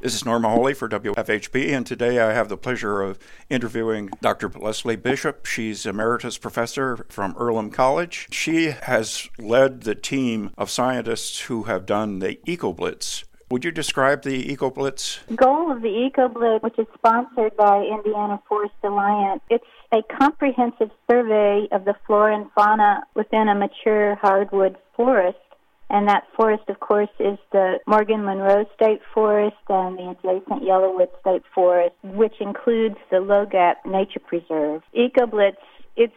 This is Norm Holy for WFHB, and today I have the pleasure of interviewing Dr. Leslie Bishop. She's emeritus professor from Earlham College. She has led the team of scientists who have done the EcoBlitz. Would you describe the EcoBlitz? Goal of the EcoBlitz, which is sponsored by Indiana Forest Alliance, it's a comprehensive survey of the flora and fauna within a mature hardwood forest and that forest, of course, is the Morgan Monroe State Forest and the adjacent Yellowwood State Forest, which includes the Low Gap Nature Preserve. EcoBlitz, it's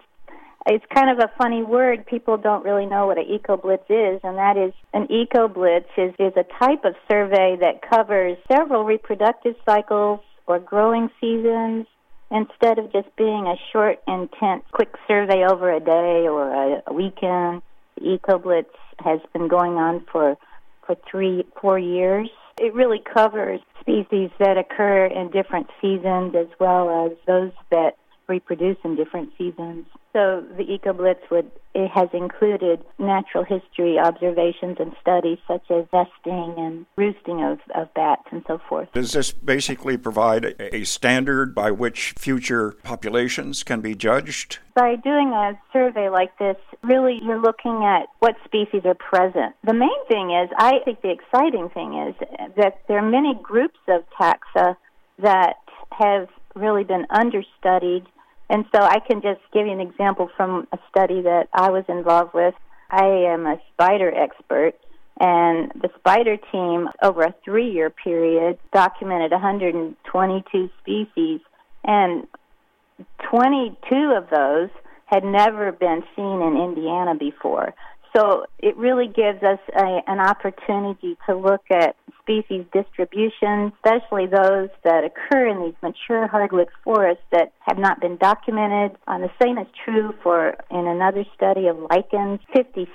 it's kind of a funny word. People don't really know what an eco-blitz is, and that is an eco-blitz is, is a type of survey that covers several reproductive cycles or growing seasons instead of just being a short, intense, quick survey over a day or a, a weekend. The eco-blitz has been going on for for three four years. It really covers species that occur in different seasons as well as those that reproduce in different seasons. So the EcoBlitz would it has included natural history observations and studies such as nesting and roosting of, of bats and so forth. Does this basically provide a, a standard by which future populations can be judged? By doing a survey like this, really you're looking at what species are present. The main thing is, I think the exciting thing is that there are many groups of taxa that have really been understudied and so I can just give you an example from a study that I was involved with. I am a spider expert, and the spider team, over a three year period, documented 122 species, and 22 of those had never been seen in Indiana before. So it really gives us a, an opportunity to look at species distribution, especially those that occur in these mature hardwood forests that have not been documented. Um, the same is true for in another study of lichens. 56%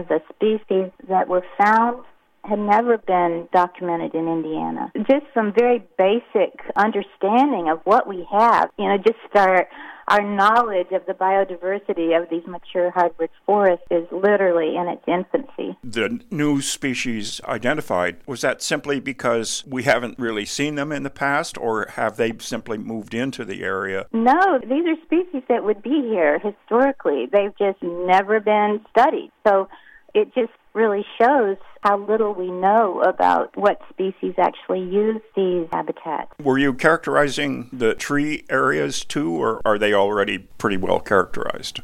of the species that were found had never been documented in Indiana. Just some very basic understanding of what we have, you know, just our our knowledge of the biodiversity of these mature hardwood forests is literally in its infancy. The new species identified, was that simply because we haven't really seen them in the past, or have they simply moved into the area? No, these are species that would be here historically. They've just never been studied. So it just really shows how little we know about what species actually use these habitats. Were you characterizing the tree areas too, or are they already pretty well characterized?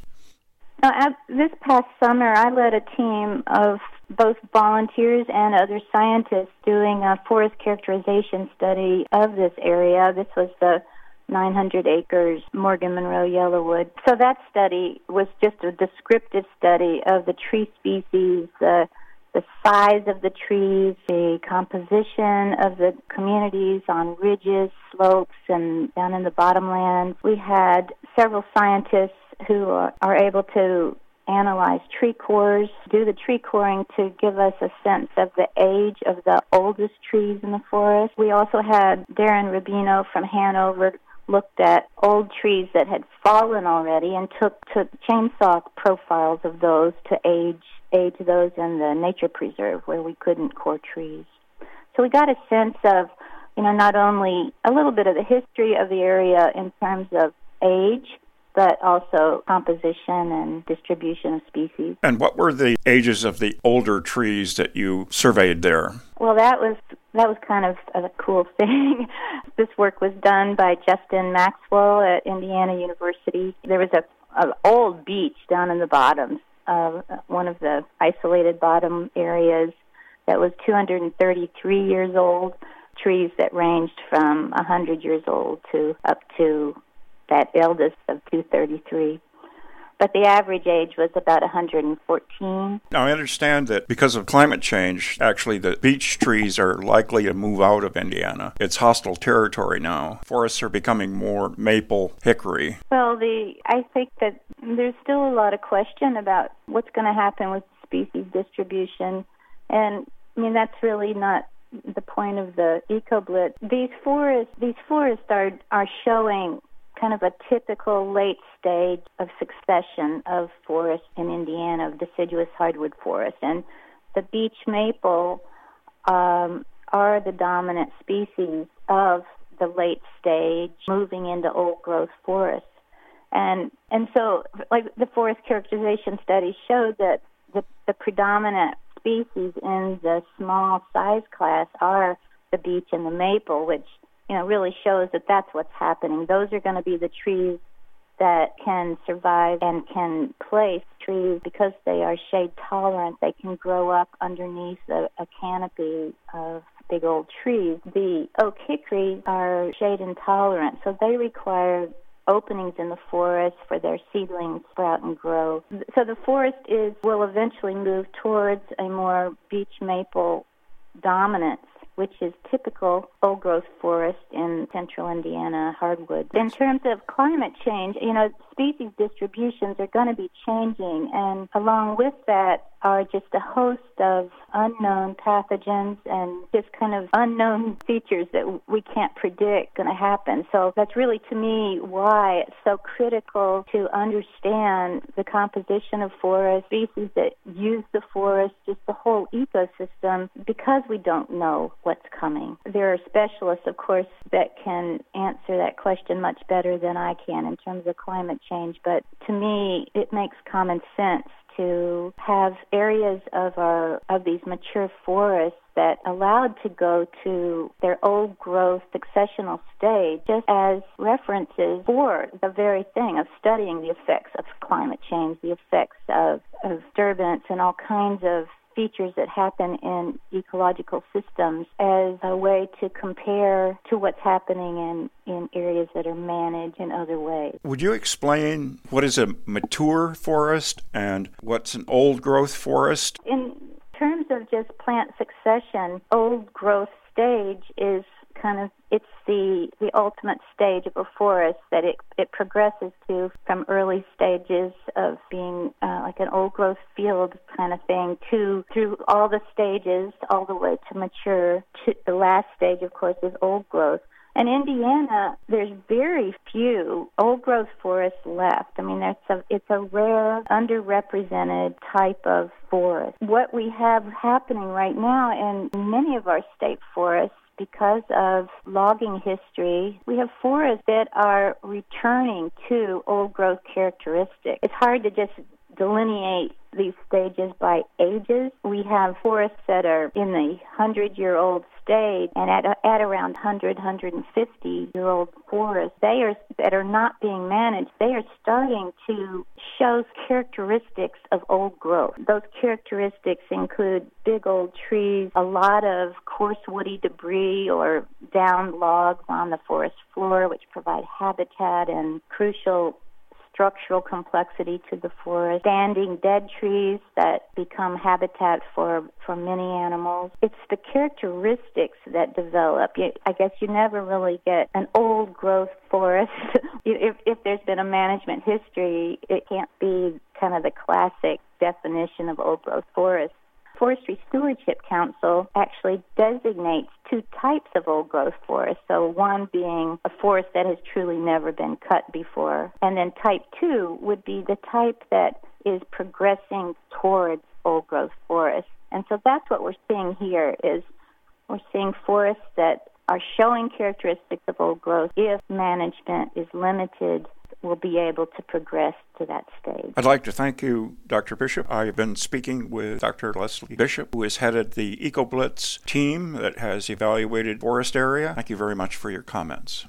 Now, this past summer, I led a team of both volunteers and other scientists doing a forest characterization study of this area. This was the 900 acres, Morgan Monroe Yellowwood. So that study was just a descriptive study of the tree species, the the size of the trees, the composition of the communities on ridges, slopes, and down in the bottomlands. We had several scientists who are, are able to analyze tree cores, do the tree coring to give us a sense of the age of the oldest trees in the forest. We also had Darrin Rubino from Hanover looked at old trees that had fallen already and took took chainsaw profiles of those to age age those in the nature preserve where we couldn't core trees. So we got a sense of, you know, not only a little bit of the history of the area in terms of age, but also composition and distribution of species. And what were the ages of the older trees that you surveyed there? Well, that was that was kind of a cool thing. this work was done by Justin Maxwell at Indiana University. There was a, a old beech down in the bottoms of um, one of the isolated bottom areas that was 233 years old. Trees that ranged from 100 years old to up to that eldest of 233 but the average age was about 114. Now, I understand that because of climate change, actually, the beech trees are likely to move out of Indiana. It's hostile territory now. Forests are becoming more maple, hickory. Well, the I think that there's still a lot of question about what's going to happen with species distribution, and I mean that's really not the point of the eco-blitz. These forests, these forests are are showing kind of a typical late stage of succession of forest in Indiana, of deciduous hardwood forest. And the beech maple um, are the dominant species of the late stage moving into old growth forests. And and so like the forest characterization studies showed that the, the predominant species in the small size class are the beech and the maple, which you know really shows that that's what's happening. Those are going to be the trees that can survive and can place trees because they are shade tolerant. They can grow up underneath a, a canopy of big old trees. The oak hickory are shade intolerant, so they require openings in the forest for their seedlings sprout and grow. So the forest is will eventually move towards a more beech maple dominance which is typical old growth forest in central Indiana hardwood. In terms of climate change, you know, species distributions are going to be changing, and along with that are just a host of unknown pathogens and just kind of unknown features that we can't predict going to happen. So that's really to me why it's so critical to understand the composition of forests, species that use the forest, just the whole ecosystem, because we don't know what's coming. There are specialists, of course, that can answer that question much better than I can in terms of climate change, but to me, it makes common sense to have areas of our of these mature forests that allowed to go to their old growth successional stage just as references for the very thing of studying the effects of climate change, the effects of, of disturbance and all kinds of features that happen in ecological systems as a way to compare to what's happening in, in areas that are managed in other ways. Would you explain what is a mature forest and what's an old growth forest? In terms of just plant succession, old growth stage is kind of it's the the ultimate stage of a forest that it it progresses to from early stages of being uh, like an old growth field kind of thing to through all the stages all the way to mature to the last stage of course is old growth in Indiana, there's very few old growth forests left. I mean, that's a, it's a rare, underrepresented type of forest. What we have happening right now in many of our state forests because of logging history, we have forests that are returning to old growth characteristics. It's hard to just delineate these stages by ages. We have forests that are in the 100 year old and at, at around 100, 150 year old forests, they are, that are not being managed, they are starting to show characteristics of old growth. Those characteristics include big old trees, a lot of coarse woody debris or downed logs on the forest floor, which provide habitat and crucial structural complexity to the forest, standing dead trees that become habitat for, for many animals. It's the characteristics that develop. You, I guess you never really get an old growth forest. if, if there's been a management history, it can't be kind of the classic definition of old growth forest. Forestry Stewardship Council actually designates two types of old growth forest. So, one being a forest that has truly never been cut before, and then type two would be the type that is progressing towards old growth forest. And so that's what we're seeing here is we're seeing forests that are showing characteristics of old growth if management is limited will be able to progress to that stage. I'd like to thank you, Dr. Bishop. I have been speaking with Dr. Leslie Bishop, who has headed the EcoBlitz team that has evaluated forest area. Thank you very much for your comments.